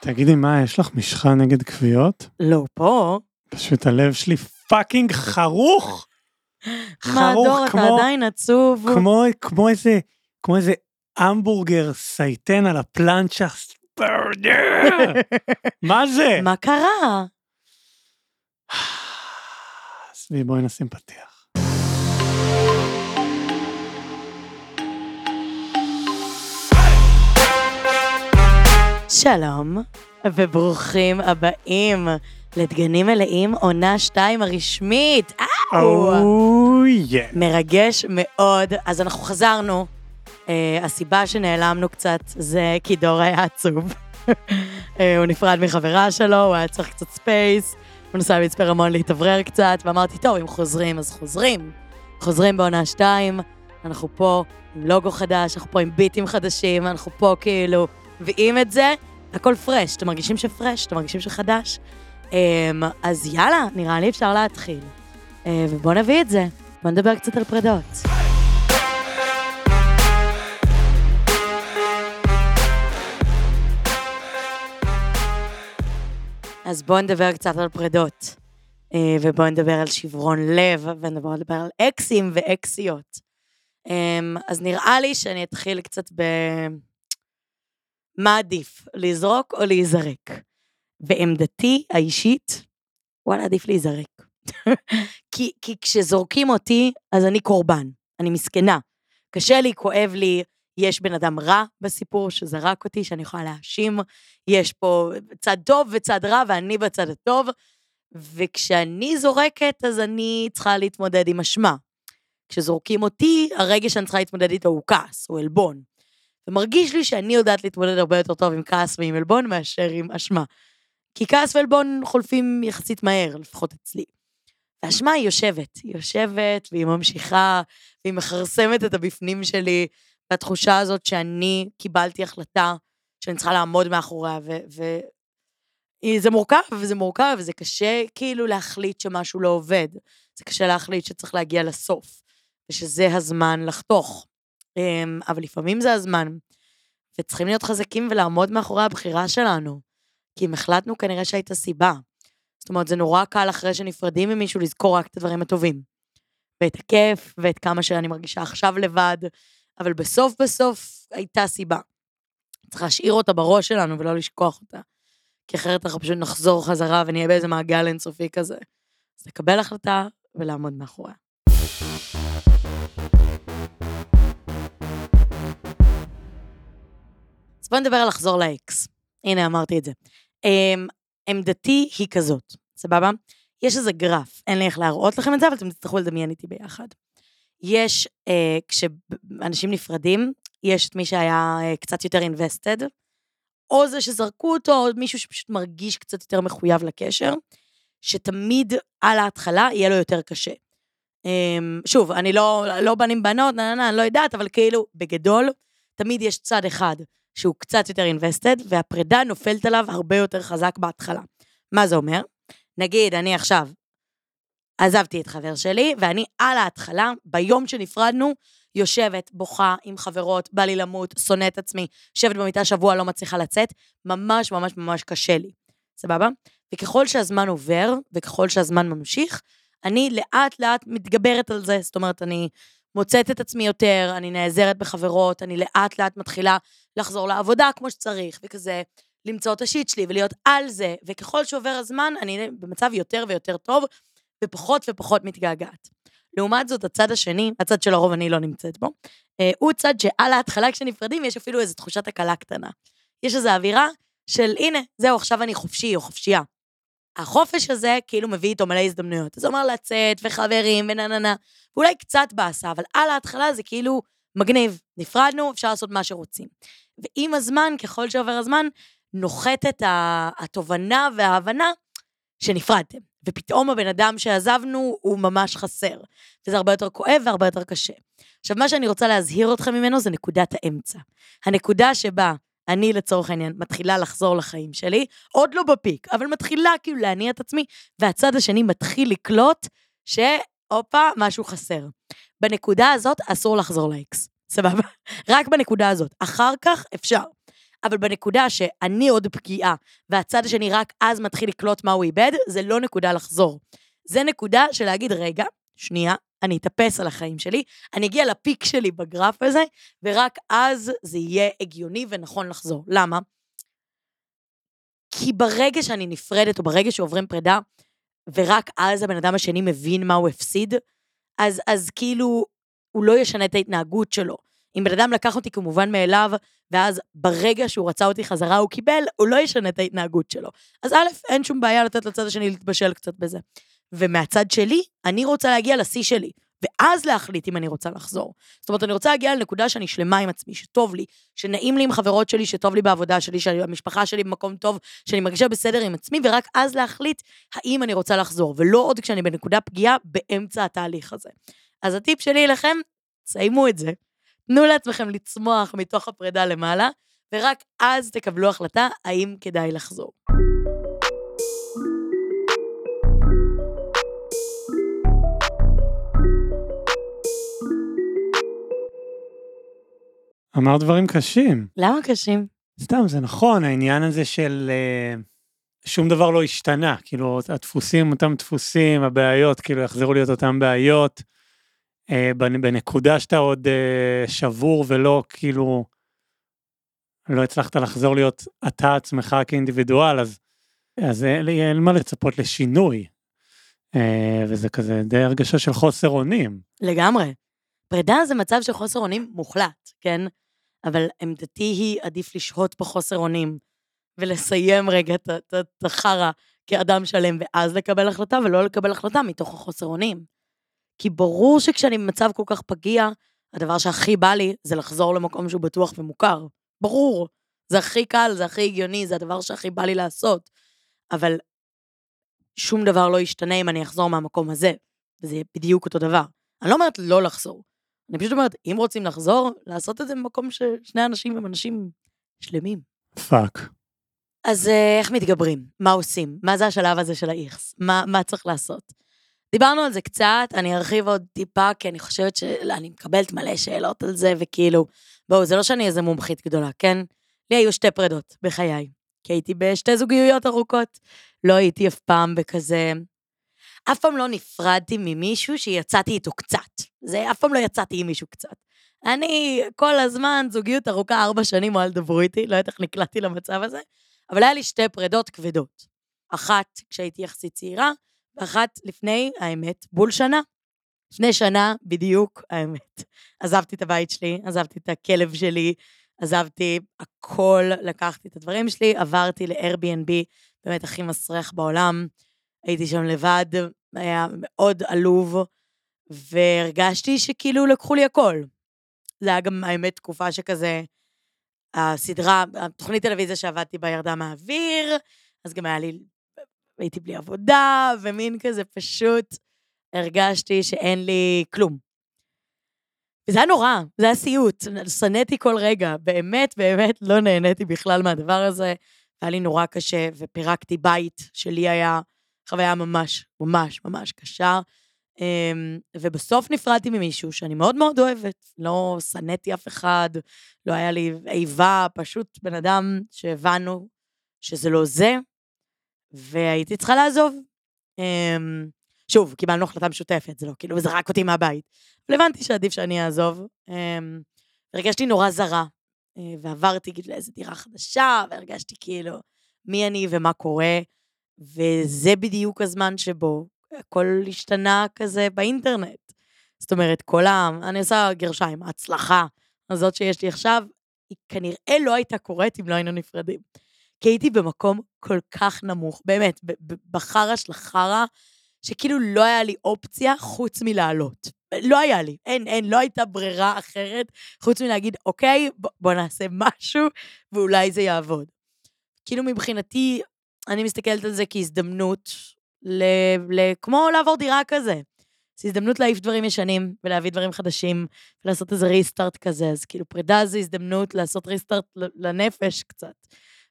תגידי, מה, יש לך משחה נגד כוויות? לא, פה. פשוט הלב שלי fucking חרוך. מה, דור, אתה עדיין עצוב. כמו, כמו איזה, כמו איזה המבורגר סייטן על הפלנצ'ה. מה זה? מה קרה? עזבי, בואי נשים פתיח. שלום, וברוכים הבאים לדגנים מלאים, עונה 2 הרשמית. אוי, יא. מרגש מאוד. אז אנחנו חזרנו. אה, הסיבה שנעלמנו קצת זה כי דור היה עצוב. אה, הוא נפרד מחברה שלו, הוא היה צריך קצת space, הוא נסע למצפה רמון להתאוורר קצת, ואמרתי, טוב, אם חוזרים, אז חוזרים. חוזרים בעונה 2, אנחנו פה עם לוגו חדש, אנחנו פה עם ביטים חדשים, אנחנו פה כאילו מביאים את זה, הכל פרש, אתם מרגישים שפרש, אתם מרגישים שחדש? Um, אז יאללה, נראה לי אפשר להתחיל. Uh, ובואו נביא את זה, בואו נדבר קצת על פרדות. אז בואו נדבר קצת על פרדות, אה, ובואו נדבר על שברון לב, ונבואו נדבר על אקסים ואקסיות. אמ, אז נראה לי שאני אתחיל קצת ב... מה עדיף, לזרוק או להיזרק? בעמדתי האישית, וואלה, עדיף להיזרק. כי, כי כשזורקים אותי, אז אני קורבן, אני מסכנה. קשה לי, כואב לי, יש בן אדם רע בסיפור שזרק אותי, שאני יכולה להאשים, יש פה צד טוב וצד רע, ואני בצד הטוב, וכשאני זורקת, אז אני צריכה להתמודד עם אשמה. כשזורקים אותי, הרגע שאני צריכה להתמודד איתו הוא כעס, הוא עלבון. ומרגיש לי שאני יודעת להתמודד הרבה יותר טוב עם כעס ועם עלבון מאשר עם אשמה. כי כעס ועלבון חולפים יחסית מהר, לפחות אצלי. והאשמה היא יושבת, היא יושבת והיא ממשיכה, והיא מכרסמת את הבפנים שלי, והתחושה הזאת שאני קיבלתי החלטה שאני צריכה לעמוד מאחוריה, וזה מורכב, וזה מורכב, וזה קשה כאילו להחליט שמשהו לא עובד. זה קשה להחליט שצריך להגיע לסוף, ושזה הזמן לחתוך. אמ, אבל לפעמים זה הזמן, וצריכים להיות חזקים ולעמוד מאחורי הבחירה שלנו, כי אם החלטנו כנראה שהייתה סיבה. זאת אומרת, זה נורא קל אחרי שנפרדים ממישהו לזכור רק את הדברים הטובים. ואת הכיף, ואת כמה שאני מרגישה עכשיו לבד, אבל בסוף בסוף הייתה סיבה. צריך להשאיר אותה בראש שלנו ולא לשכוח אותה. כי אחרת אנחנו פשוט נחזור חזרה ונהיה באיזה מעגל אינסופי כזה. אז לקבל החלטה ולעמוד מאחוריה. בואו נדבר על לחזור לאקס. הנה, אמרתי את זה. Um, עמדתי היא כזאת, סבבה? יש איזה גרף, אין לי איך להראות לכם את זה, אבל אתם תצטרכו לדמיין איתי ביחד. יש, אה, כשאנשים נפרדים, יש את מי שהיה אה, קצת יותר invested, או זה שזרקו אותו, או מישהו שפשוט מרגיש קצת יותר מחויב לקשר, שתמיד על ההתחלה יהיה לו יותר קשה. אה, שוב, אני לא, לא בנים בנות, נה, נה, נה, אני לא יודעת, אבל כאילו, בגדול, תמיד יש צד אחד שהוא קצת יותר invested, והפרידה נופלת עליו הרבה יותר חזק בהתחלה. מה זה אומר? נגיד, אני עכשיו עזבתי את חבר שלי, ואני על ההתחלה, ביום שנפרדנו, יושבת, בוכה עם חברות, בא לי למות, שונא את עצמי, יושבת במיטה שבוע, לא מצליחה לצאת, ממש ממש ממש קשה לי, סבבה? וככל שהזמן עובר, וככל שהזמן ממשיך, אני לאט לאט מתגברת על זה, זאת אומרת, אני מוצאת את עצמי יותר, אני נעזרת בחברות, אני לאט לאט מתחילה לחזור לעבודה כמו שצריך, וכזה למצוא את השיט שלי ולהיות על זה, וככל שעובר הזמן, אני במצב יותר ויותר טוב, ופחות ופחות מתגעגעת. לעומת זאת, הצד השני, הצד שלרוב אני לא נמצאת בו, אה, הוא צד שעל ההתחלה כשנפרדים יש אפילו איזו תחושת הקלה קטנה. יש איזו אווירה של הנה, זהו, עכשיו אני חופשי או חופשייה. החופש הזה כאילו מביא איתו מלא הזדמנויות. זה אומר לצאת, וחברים, ונה נה נה, ואולי קצת באסה, אבל על ההתחלה זה כאילו מגניב. נפרדנו, אפשר לעשות מה שרוצים. ועם הזמן, ככל שעובר הזמן, נוחתת התובנה וההבנה שנפרדתם. ופתאום הבן אדם שעזבנו הוא ממש חסר. וזה הרבה יותר כואב והרבה יותר קשה. עכשיו, מה שאני רוצה להזהיר אתכם ממנו זה נקודת האמצע. הנקודה שבה אני לצורך העניין מתחילה לחזור לחיים שלי, עוד לא בפיק, אבל מתחילה כאילו להניע את עצמי, והצד השני מתחיל לקלוט שהופה, משהו חסר. בנקודה הזאת אסור לחזור לאקס, סבבה? רק בנקודה הזאת. אחר כך אפשר. אבל בנקודה שאני עוד פגיעה, והצד השני רק אז מתחיל לקלוט מה הוא איבד, זה לא נקודה לחזור. זה נקודה של להגיד, רגע, שנייה, אני אתאפס על החיים שלי, אני אגיע לפיק שלי בגרף הזה, ורק אז זה יהיה הגיוני ונכון לחזור. למה? כי ברגע שאני נפרדת, או ברגע שעוברים פרידה, ורק אז הבן אדם השני מבין מה הוא הפסיד, אז, אז כאילו הוא לא ישנה את ההתנהגות שלו. אם בן אדם לקח אותי כמובן מאליו, ואז ברגע שהוא רצה אותי חזרה הוא קיבל, הוא לא ישנה את ההתנהגות שלו. אז א', אין שום בעיה לתת לצד השני להתבשל קצת בזה. ומהצד שלי, אני רוצה להגיע לשיא שלי, ואז להחליט אם אני רוצה לחזור. זאת אומרת, אני רוצה להגיע לנקודה שאני שלמה עם עצמי, שטוב לי, שנעים לי עם חברות שלי, שטוב לי בעבודה שלי, שהמשפחה שלי במקום טוב, שאני מרגישה בסדר עם עצמי, ורק אז להחליט האם אני רוצה לחזור, ולא עוד כשאני בנקודה פגיעה באמצע התהליך הזה. אז הטיפ שלי אליכם, סיימו את זה. תנו לעצמכם לצמוח מתוך הפרידה למעלה, ורק אז תקבלו החלטה האם כדאי לחזור. אמר דברים קשים. למה קשים? סתם, זה נכון, העניין הזה של uh, שום דבר לא השתנה, כאילו, הדפוסים אותם דפוסים, הבעיות, כאילו, יחזרו להיות אותם בעיות. uh, בנקודה שאתה עוד uh, שבור ולא, כאילו, לא הצלחת לחזור להיות אתה עצמך כאינדיבידואל, אז, אז אין מה לצפות לשינוי. וזה כזה די הרגשה של חוסר אונים. לגמרי. פרידה זה מצב של חוסר אונים מוחלט, כן? אבל עמדתי היא עדיף לשהות בחוסר אונים ולסיים רגע את החרא כאדם שלם ואז לקבל החלטה, ולא לקבל החלטה מתוך החוסר אונים. כי ברור שכשאני במצב כל כך פגיע, הדבר שהכי בא לי זה לחזור למקום שהוא בטוח ומוכר. ברור. זה הכי קל, זה הכי הגיוני, זה הדבר שהכי בא לי לעשות. אבל שום דבר לא ישתנה אם אני אחזור מהמקום הזה, וזה יהיה בדיוק אותו דבר. אני לא אומרת לא לחזור. אני פשוט אומרת, אם רוצים לחזור, לעשות את זה במקום ששני אנשים הם אנשים שלמים. Fuck. אז אה, איך מתגברים? מה עושים? מה זה השלב הזה של האיכס? מה, מה צריך לעשות? דיברנו על זה קצת, אני ארחיב עוד טיפה, כי אני חושבת שאני מקבלת מלא שאלות על זה, וכאילו, בואו, זה לא שאני איזה מומחית גדולה, כן? לי היו שתי פרדות בחיי, כי הייתי בשתי זוגיות ארוכות. לא הייתי אף פעם בכזה אף פעם לא נפרדתי ממישהו שיצאתי איתו קצת. זה, אף פעם לא יצאתי עם מישהו קצת. אני כל הזמן, זוגיות ארוכה ארבע שנים, אל תדברו איתי, לא יודעת איך נקלעתי למצב הזה, אבל היה לי שתי פרדות כבדות. אחת כשהייתי יחסית צעירה, ואחת לפני, האמת, בול שנה. לפני שנה, בדיוק, האמת. עזבתי את הבית שלי, עזבתי את הכלב שלי, עזבתי הכל, לקחתי את הדברים שלי, עברתי ל-Airbnb, באמת הכי מסריח בעולם. הייתי שם לבד, היה מאוד עלוב, והרגשתי שכאילו לקחו לי הכל. זה היה גם, האמת, תקופה שכזה, הסדרה, התוכנית טלוויזיה שעבדתי בה ירדה מהאוויר, אז גם היה לי, הייתי בלי עבודה, ומין כזה פשוט הרגשתי שאין לי כלום. וזה היה נורא, זה היה סיוט, שנאתי כל רגע, באמת, באמת לא נהניתי בכלל מהדבר הזה. היה לי נורא קשה, ופירקתי בית שלי היה חוויה ממש, ממש, ממש קשה. אמ, ובסוף נפרדתי ממישהו שאני מאוד מאוד אוהבת. לא שנאתי אף אחד, לא היה לי איבה, פשוט בן אדם שהבנו שזה לא זה, והייתי צריכה לעזוב. אמ, שוב, קיבלנו החלטה משותפת, זה לא כאילו זרק אותי מהבית. אבל הבנתי שעדיף שאני אעזוב. אמ, הרגשתי נורא זרה, אה, ועברתי לאיזו דירה חדשה, והרגשתי כאילו מי אני ומה קורה. וזה בדיוק הזמן שבו הכל השתנה כזה באינטרנט. זאת אומרת, כל ה... אני עושה גרשיים, ההצלחה הזאת שיש לי עכשיו, היא כנראה לא הייתה קורית אם לא היינו נפרדים. כי הייתי במקום כל כך נמוך, באמת, בחרא של החרא, שכאילו לא היה לי אופציה חוץ מלעלות. לא היה לי, אין, אין, לא הייתה ברירה אחרת חוץ מלהגיד, אוקיי, בוא, בוא נעשה משהו ואולי זה יעבוד. כאילו מבחינתי, אני מסתכלת על זה כהזדמנות, ל, ל, כמו לעבור דירה כזה. זו הזדמנות להעיף דברים ישנים ולהביא דברים חדשים ולעשות איזה ריסטארט כזה. אז כאילו פרידה זו הזדמנות לעשות ריסטארט לנפש קצת.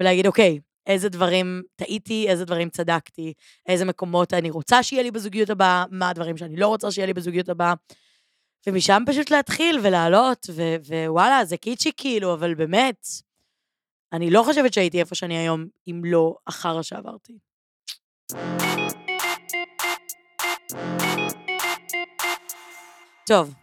ולהגיד, אוקיי, איזה דברים טעיתי, איזה דברים צדקתי, איזה מקומות אני רוצה שיהיה לי בזוגיות הבאה, מה הדברים שאני לא רוצה שיהיה לי בזוגיות הבאה. ומשם פשוט להתחיל ולעלות, ווואלה, זה קיצ'י כאילו, אבל באמת, אני לא חושבת שהייתי איפה שאני היום, אם לא אחר שעברתי. טוב,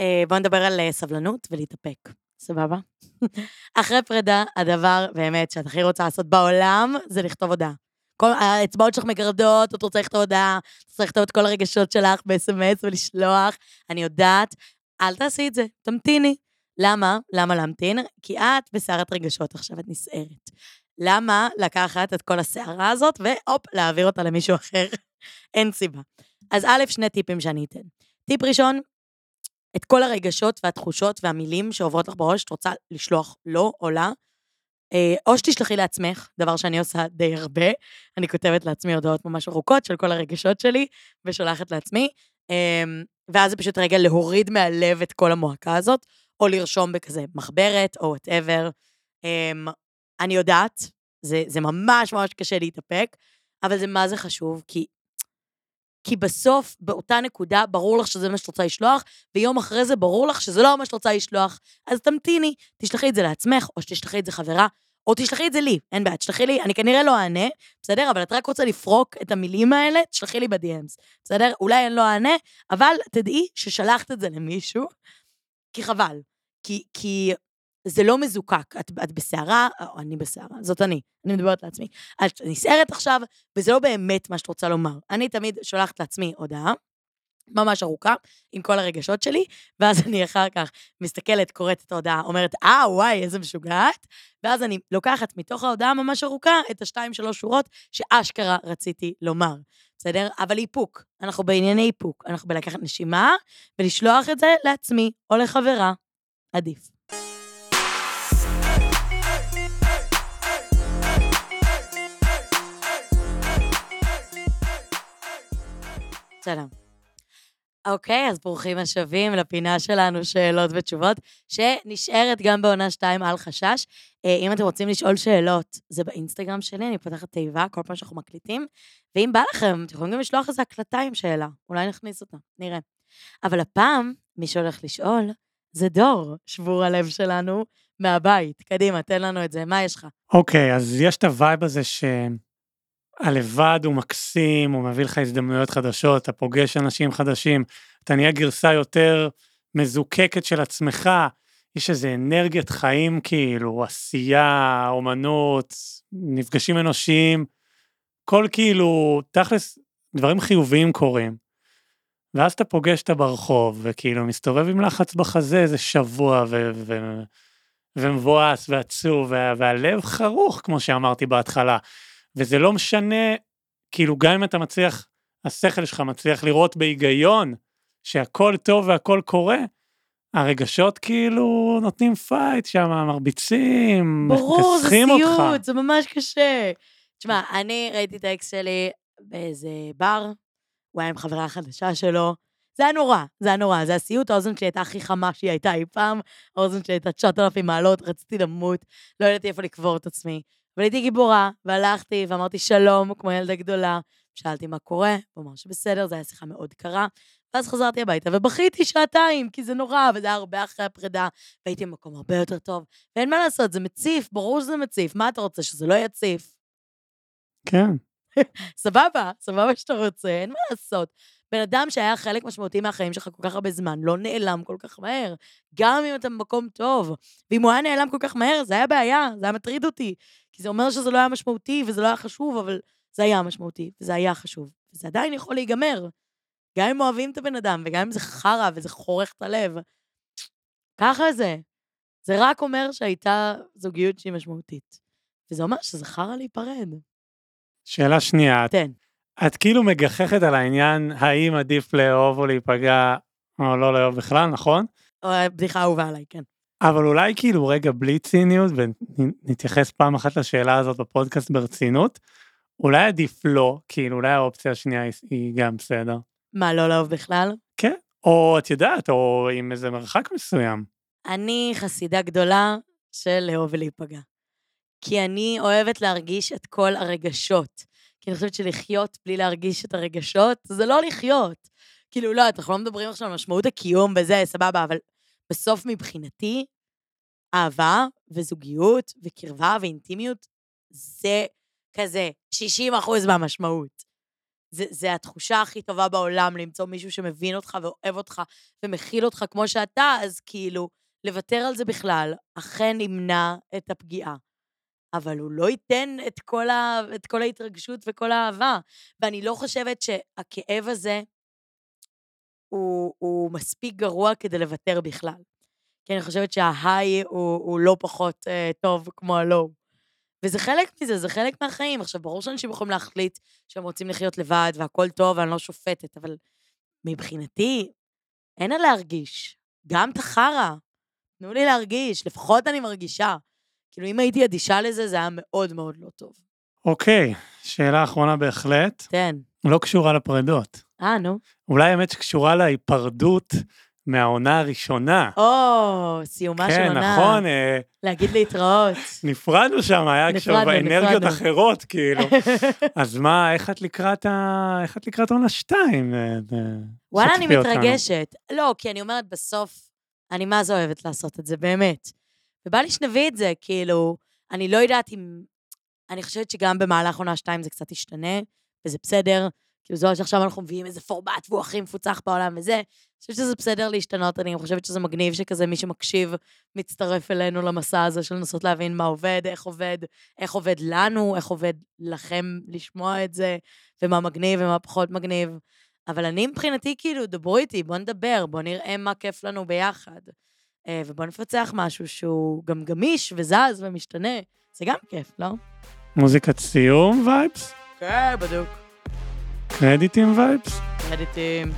אה, בואו נדבר על אה, סבלנות ולהתאפק, סבבה? אחרי פרידה, הדבר באמת שאת הכי רוצה לעשות בעולם זה לכתוב הודעה. כל האצבעות שלך מגרדות, את רוצה לכתוב הודעה, את רוצה לכתוב את כל הרגשות שלך ב-SMS ולשלוח. אני יודעת, אל תעשי את זה, תמתיני. למה? למה להמתין? כי את בסערת רגשות עכשיו, את נסערת. למה לקחת את כל הסערה הזאת והופ, להעביר אותה למישהו אחר? אין סיבה. אז א', שני טיפים שאני אתן. טיפ ראשון, את כל הרגשות והתחושות והמילים שעוברות לך בראש, את רוצה לשלוח לו או לה, אה, או שתשלחי לעצמך, דבר שאני עושה די הרבה, אני כותבת לעצמי הודעות ממש ארוכות של כל הרגשות שלי, ושולחת לעצמי, אמ, ואז זה פשוט רגע להוריד מהלב את כל המועקה הזאת, או לרשום בכזה מחברת, או וואטאבר. אמ, אני יודעת, זה, זה ממש ממש קשה להתאפק, אבל זה מה זה חשוב, כי כי בסוף, באותה נקודה, ברור לך שזה מה שאת רוצה לשלוח, ויום אחרי זה ברור לך שזה לא מה שאת רוצה לשלוח. אז תמתיני, תשלחי את זה לעצמך, או שתשלחי את זה חברה, או תשלחי את זה לי, אין בעיה, תשלחי לי, אני כנראה לא אענה, בסדר? אבל את רק רוצה לפרוק את המילים האלה, תשלחי לי ב-DMs, בסדר? אולי אני לא אענה, אבל תדעי ששלחת את זה למישהו, כי חבל. כי, כי זה לא מזוקק. את, את בסערה, או אני בסערה, זאת אני, אני מדברת לעצמי. את נסערת עכשיו, וזה לא באמת מה שאת רוצה לומר. אני תמיד שולחת לעצמי הודעה, ממש ארוכה, עם כל הרגשות שלי, ואז אני אחר כך מסתכלת, קוראת את ההודעה, אומרת, אה, וואי, איזה משוגעת, ואז אני לוקחת מתוך ההודעה ממש ארוכה את השתיים, שלוש שורות שאשכרה רציתי לומר, בסדר? אבל איפוק, אנחנו בענייני איפוק, אנחנו בלקחת נשימה ולשלוח את זה לעצמי או לחברה, עדיף. שלום. אוקיי, אז ברוכים השבים לפינה שלנו, שאלות ותשובות, שנשארת גם בעונה 2 על חשש. אה, אם אתם רוצים לשאול שאלות, זה באינסטגרם שלי, אני פותחת תיבה כל פעם שאנחנו מקליטים, ואם בא לכם, אתם יכולים גם לשלוח איזה הקלטה עם שאלה, אולי נכניס אותה, נראה. אבל הפעם, מי שהולך לשאול, זה דור, שבור הלב שלנו, מהבית. קדימה, תן לנו את זה, מה יש לך? אוקיי, אז יש את ה vibe הזה ש... הלבד הוא מקסים, הוא מביא לך הזדמנויות חדשות, אתה פוגש אנשים חדשים, אתה נהיה גרסה יותר מזוקקת של עצמך, יש איזה אנרגיית חיים כאילו, עשייה, אומנות, נפגשים אנושיים, כל כאילו, תכלס, דברים חיוביים קורים. ואז אתה פוגש אותה ברחוב, וכאילו מסתובב עם לחץ בחזה איזה שבוע, ו- ו- ומבואס ועצוב, וה- והלב חרוך, כמו שאמרתי בהתחלה. וזה לא משנה, כאילו גם אם אתה מצליח, השכל שלך מצליח לראות בהיגיון שהכל טוב והכל קורה, הרגשות כאילו נותנים fight שם, מרביצים, ברור, זה סיוט, זה ממש קשה. תשמע, אני ראיתי את האקס שלי באיזה בר, הוא היה עם חברה חדשה שלו, זה היה נורא, זה היה נורא, זה הסיוט, האוזן שלי הייתה הכי חמה שהיא הייתה אי פעם, האוזן שלי הייתה 9,000 מעלות, רציתי למות, לא ידעתי איפה לקבור את עצמי. אבל הייתי גיבורה, והלכתי ואמרתי שלום, כמו ילדה גדולה. שאלתי מה קורה, הוא אמר שבסדר, זו הייתה שיחה מאוד קרה. ואז חזרתי הביתה ובכיתי שעתיים, כי זה נורא, וזה היה הרבה אחרי הפרידה, והייתי במקום הרבה יותר טוב. ואין מה לעשות, זה מציף, ברור שזה מציף. מה אתה רוצה, שזה לא יציף? כן. סבבה, סבבה שאתה רוצה, אין מה לעשות. בן אדם שהיה חלק משמעותי מהחיים שלך כל כך הרבה זמן, לא נעלם כל כך מהר. גם אם אתה במקום טוב. ואם הוא היה נעלם כל כך מהר, זה היה בעיה, זה היה מטריד אותי. כי זה אומר שזה לא היה משמעותי וזה לא היה חשוב, אבל זה היה משמעותי וזה היה חשוב. וזה עדיין יכול להיגמר. גם אם אוהבים את הבן אדם, וגם אם זה חרא וזה חורך את הלב. ככה זה. זה רק אומר שהייתה זוגיות שהיא משמעותית. וזה אומר שזה חרא להיפרד. שאלה שנייה. תן. את כאילו מגחכת על העניין האם עדיף לאהוב או להיפגע או לא לאהוב בכלל, נכון? בדיחה אהובה עליי, כן. אבל אולי כאילו רגע בלי ציניות ונתייחס פעם אחת לשאלה הזאת בפודקאסט ברצינות, אולי עדיף לא, כאילו אולי האופציה השנייה היא גם בסדר. מה, לא לאהוב בכלל? כן, או את יודעת, או עם איזה מרחק מסוים. אני חסידה גדולה של לאהוב ולהיפגע. כי אני אוהבת להרגיש את כל הרגשות. כי אני חושבת שלחיות בלי להרגיש את הרגשות, זה לא לחיות. כאילו, לא, אנחנו לא מדברים עכשיו על משמעות הקיום וזה, סבבה, אבל בסוף מבחינתי, אהבה וזוגיות וקרבה ואינטימיות, זה כזה 60 אחוז מהמשמעות. זה, זה התחושה הכי טובה בעולם, למצוא מישהו שמבין אותך ואוהב אותך ומכיל אותך כמו שאתה, אז כאילו, לוותר על זה בכלל, אכן ימנע את הפגיעה. אבל הוא לא ייתן את כל, ה, את כל ההתרגשות וכל האהבה. ואני לא חושבת שהכאב הזה הוא, הוא מספיק גרוע כדי לוותר בכלל. כי אני חושבת שההיי הוא, הוא לא פחות uh, טוב כמו הלואו. וזה חלק מזה, זה חלק מהחיים. עכשיו, ברור שאנשים יכולים להחליט שהם רוצים לחיות לבד והכול טוב ואני לא שופטת, אבל מבחינתי, אין על להרגיש. גם את החרא. תנו לי להרגיש, לפחות אני מרגישה. כאילו, אם הייתי אדישה לזה, זה היה מאוד מאוד לא טוב. אוקיי, שאלה אחרונה בהחלט. תן. לא קשורה לפרדות. אה, נו. אולי האמת שקשורה להיפרדות מהעונה הראשונה. או, סיומה של כן, עונה. נכון, אה, להגיד להתראות. נפרדנו שם, היה עכשיו אנרגיות. אחרות, כאילו. אז מה, איך את לקראת ה... איך את לקראת עונה שתיים? אה, אה, וואלה, אני שתפי אותנו. מתרגשת. לא, כי אני אומרת, בסוף, אני מה זה אוהבת לעשות את זה, באמת. ובא לי שנביא את זה, כאילו, אני לא יודעת אם... אני חושבת שגם במהלך עונה שתיים זה קצת ישתנה, וזה בסדר. כאילו, לא שעכשיו אנחנו מביאים איזה פורמט והוא הכי מפוצח בעולם וזה. אני חושבת שזה בסדר להשתנות, אני חושבת שזה מגניב שכזה מי שמקשיב מצטרף אלינו למסע הזה של לנסות להבין מה עובד, איך עובד, איך עובד לנו, איך עובד לכם לשמוע את זה, ומה מגניב ומה פחות מגניב. אבל אני מבחינתי, כאילו, דברו איתי, בואו נדבר, בואו נראה מה כיף לנו ביחד. אה, ובואו נפצח משהו שהוא גם גמיש וזז ומשתנה. זה גם כיף, לא? מוזיקת סיום vibes? כן, בדיוק. קרדיטים vibes? קרדיטים.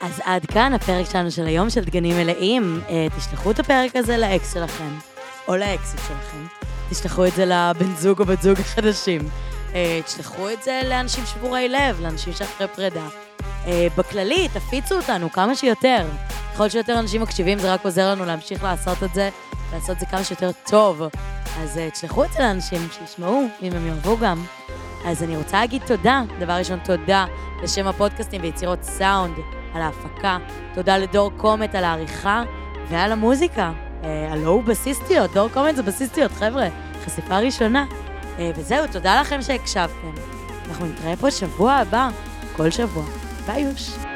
אז עד כאן הפרק שלנו של היום של דגנים מלאים. אה, תשלחו את הפרק הזה לאקס שלכם, או לאקסית שלכם. תשלחו את זה לבן זוג או בת זוג החדשים. אה, תשלחו את זה לאנשים שבורי לב, לאנשים שאחרי פרידה. בכללי, תפיצו אותנו כמה שיותר. ככל שיותר אנשים מקשיבים, זה רק עוזר לנו להמשיך לעשות את זה, לעשות את זה כמה שיותר טוב. אז אה, תשלחו את זה לאנשים שישמעו, אם הם יאהבו גם. אז אני רוצה להגיד תודה. דבר ראשון, תודה לשם הפודקאסטים ויצירות סאונד, על ההפקה. תודה לדור קומט על העריכה ועל המוזיקה. אה, הלו הוא בסיסטיות, דור קומט זה בסיסטיות, חבר'ה. חשיפה ראשונה. אה, וזהו, תודה לכם שהקשבתם. אנחנו נתראה פה שבוע הבא, כל שבוע. ביי יוש.